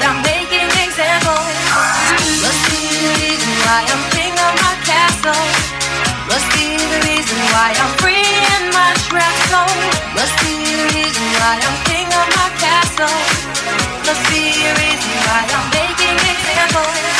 I'm. Must be the reason why I'm king of my castle. Must be the reason why I'm free in my. Must be the reason why I'm king of my castle. Must be the reason why I'm making an example.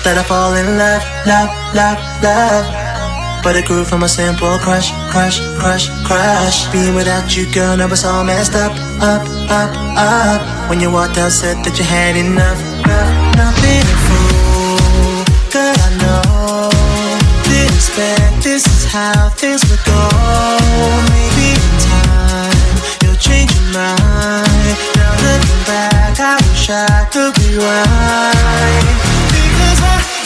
That I'd fall in love, love, love, love. But it grew from a simple crush, crush, crush, crush. Being without you, girl, now it's all messed up, up, up, up. When you walked out, said that you had enough, enough, nothing to fool. Girl, I know. Didn't expect this is how things would go. Maybe in time you'll change your mind. Now looking back, I wish I could be right. 사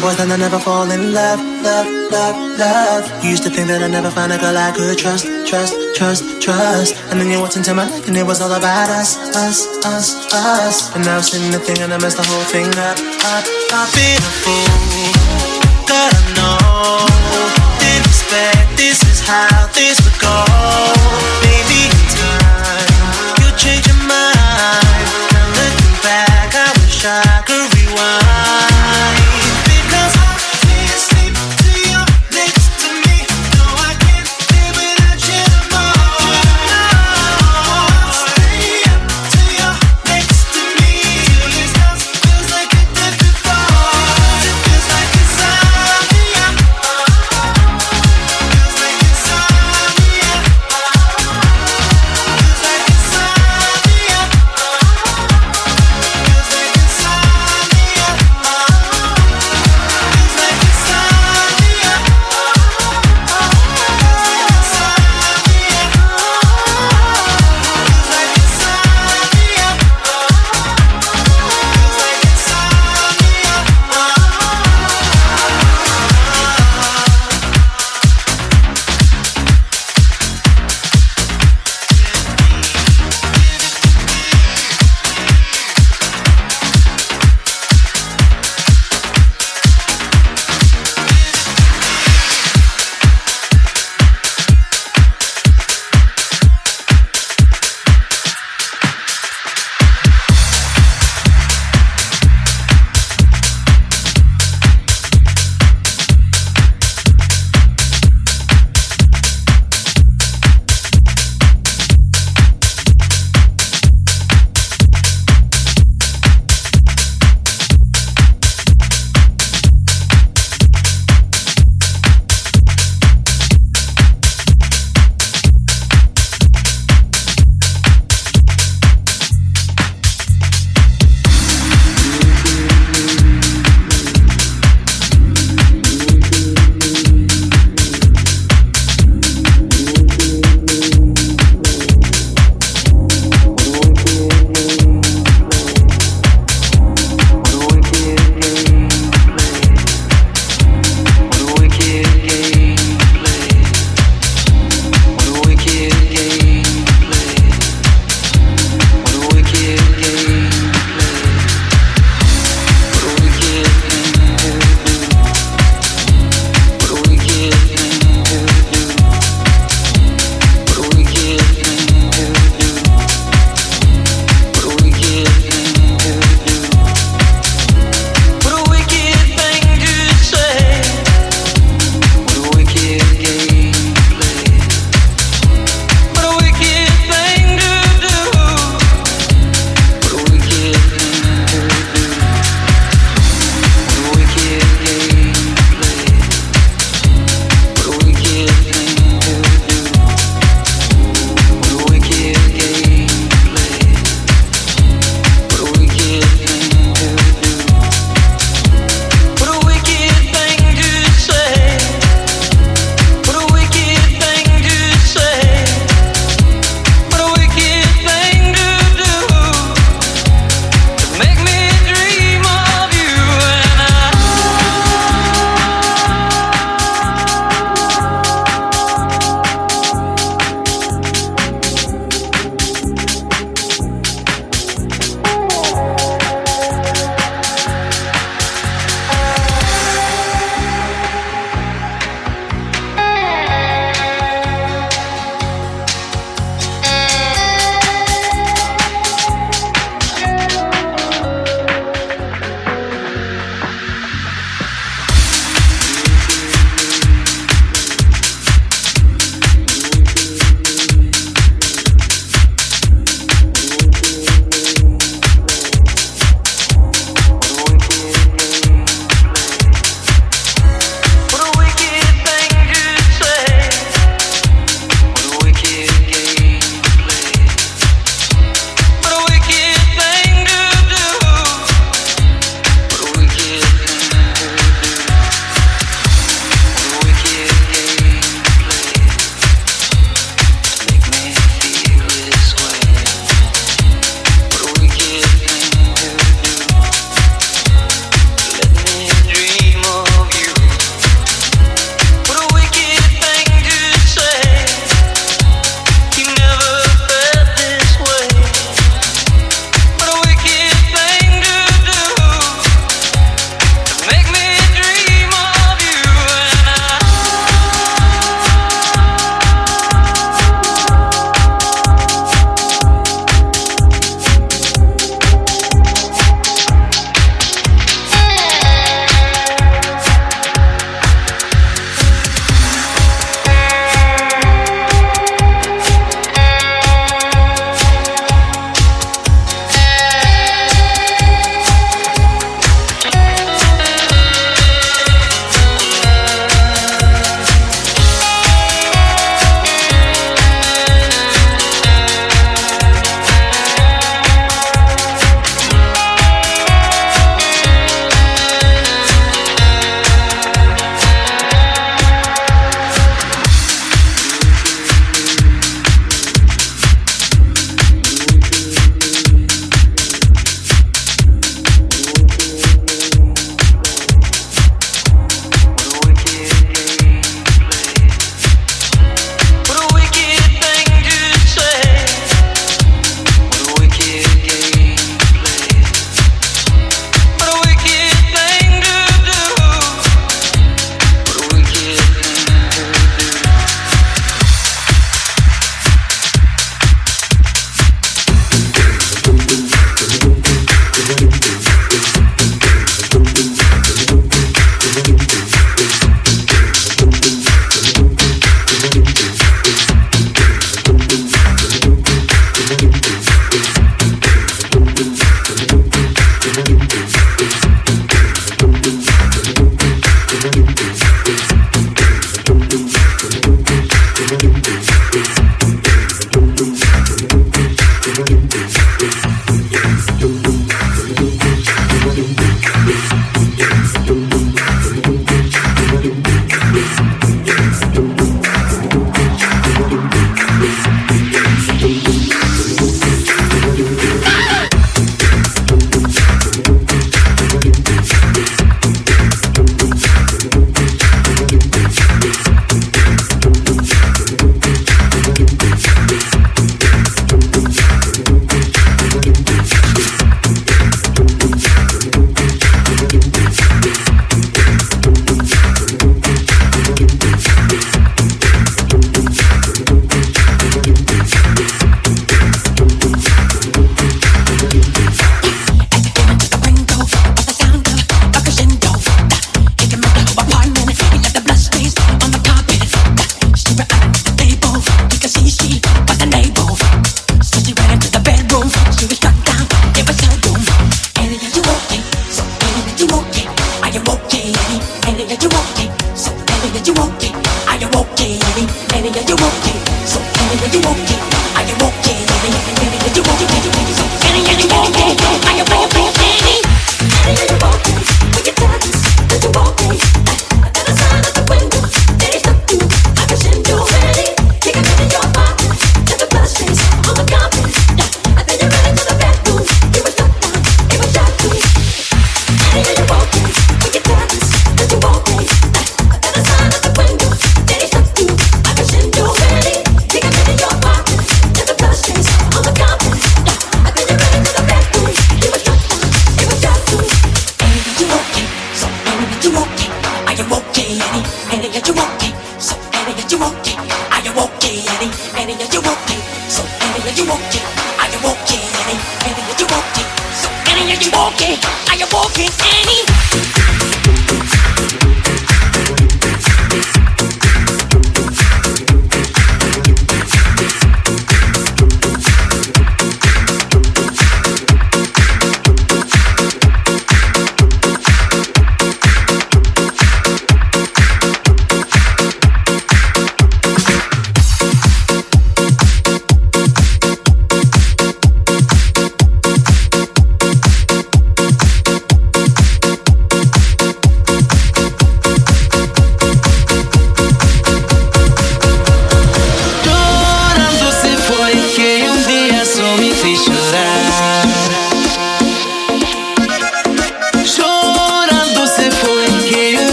boys that I never fall in love, love, love, love. You used to think that I'd never find a girl I could trust, trust, trust, trust. And then you walked into my life and it was all about us, us, us, us. And now I'm sitting there thinking I messed the whole thing up, up. I've been a fool, God I know. Didn't expect this is how things would go.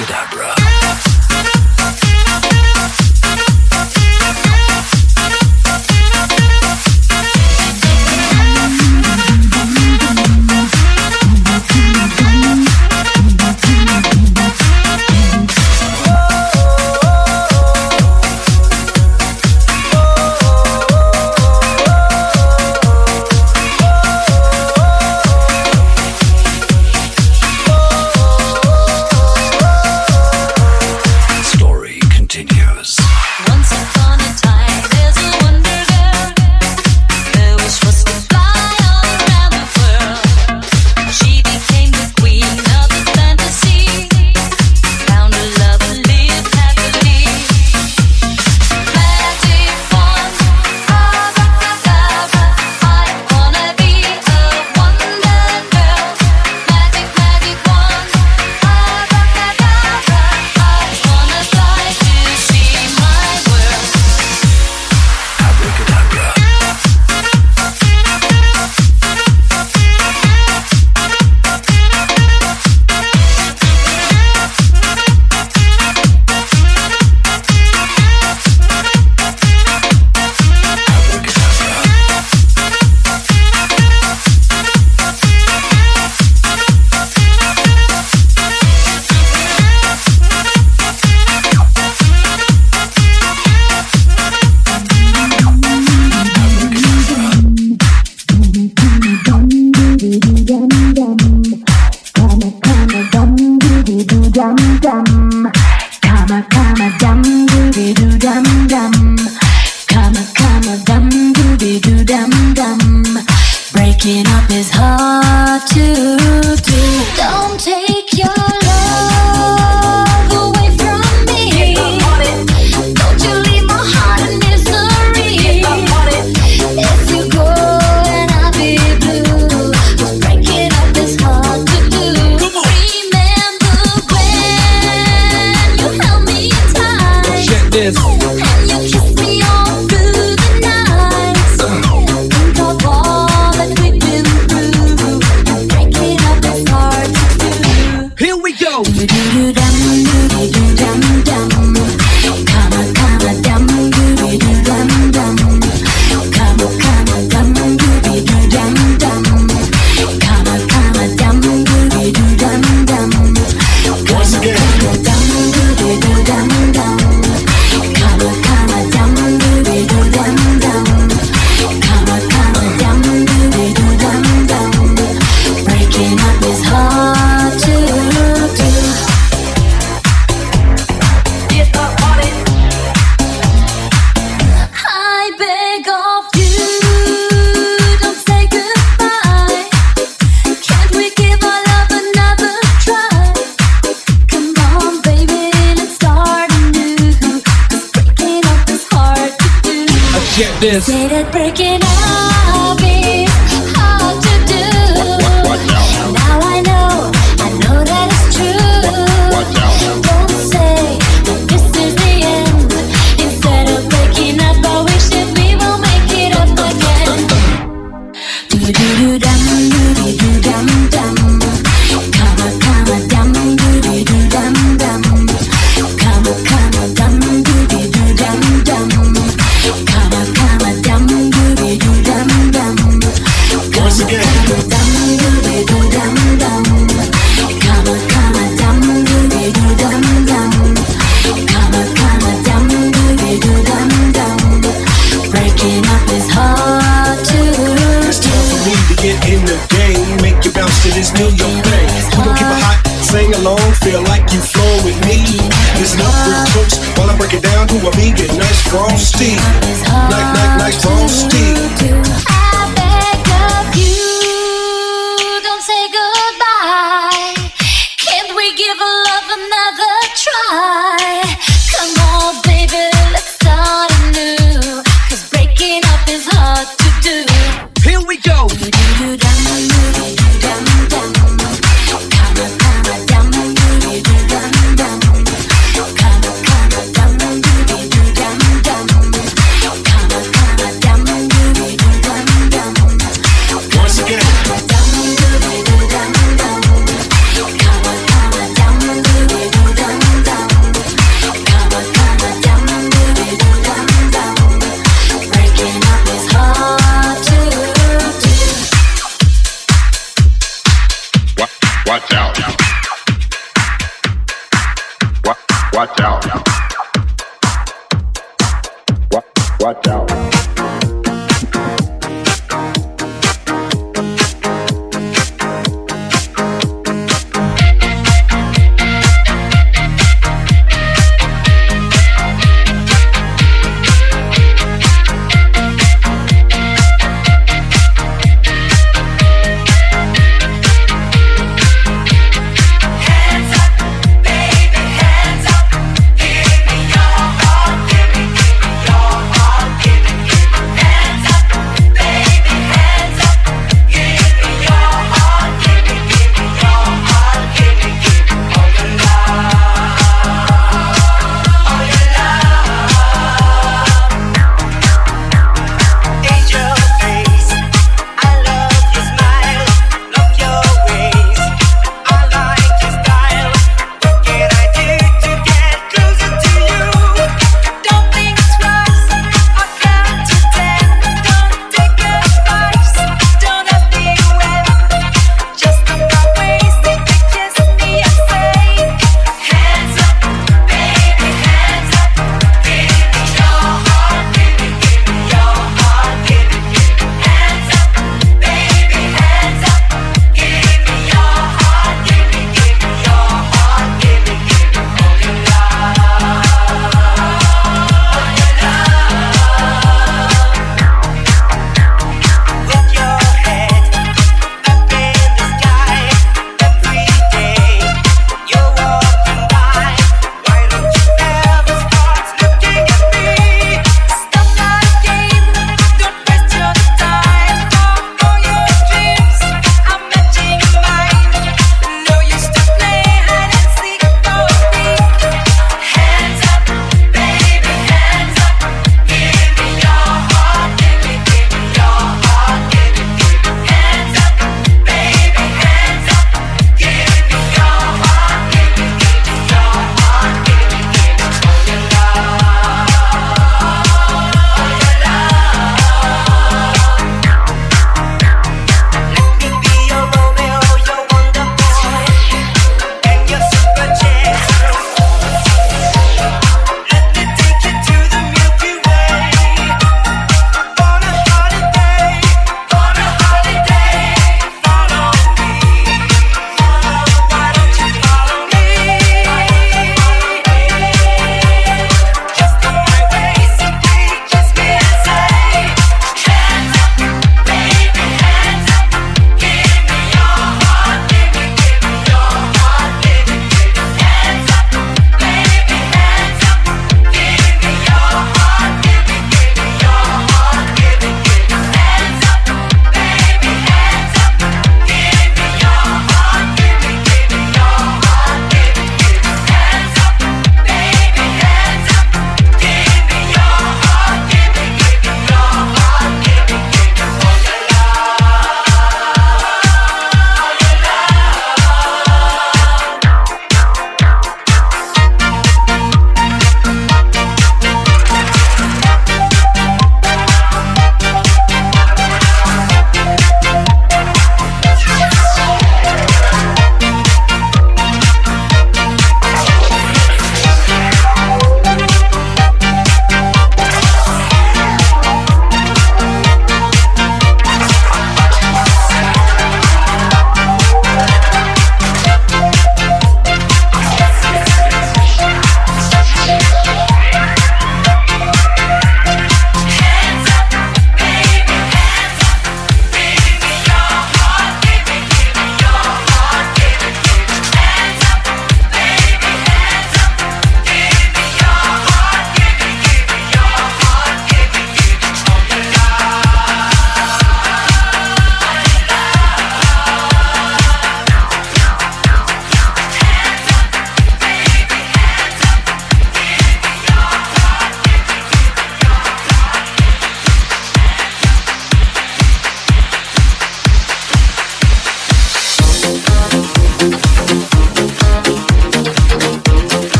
Abracadabra. do dum dum. Breaking up is hard to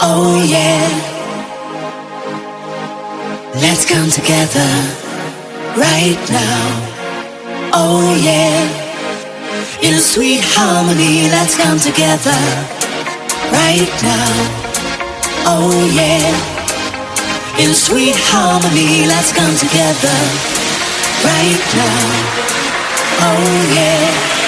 Oh, together right now. Oh yeah. In a sweet harmony let's come together Right now Oh yeah In a sweet harmony, let's come together right now. Oh yeah.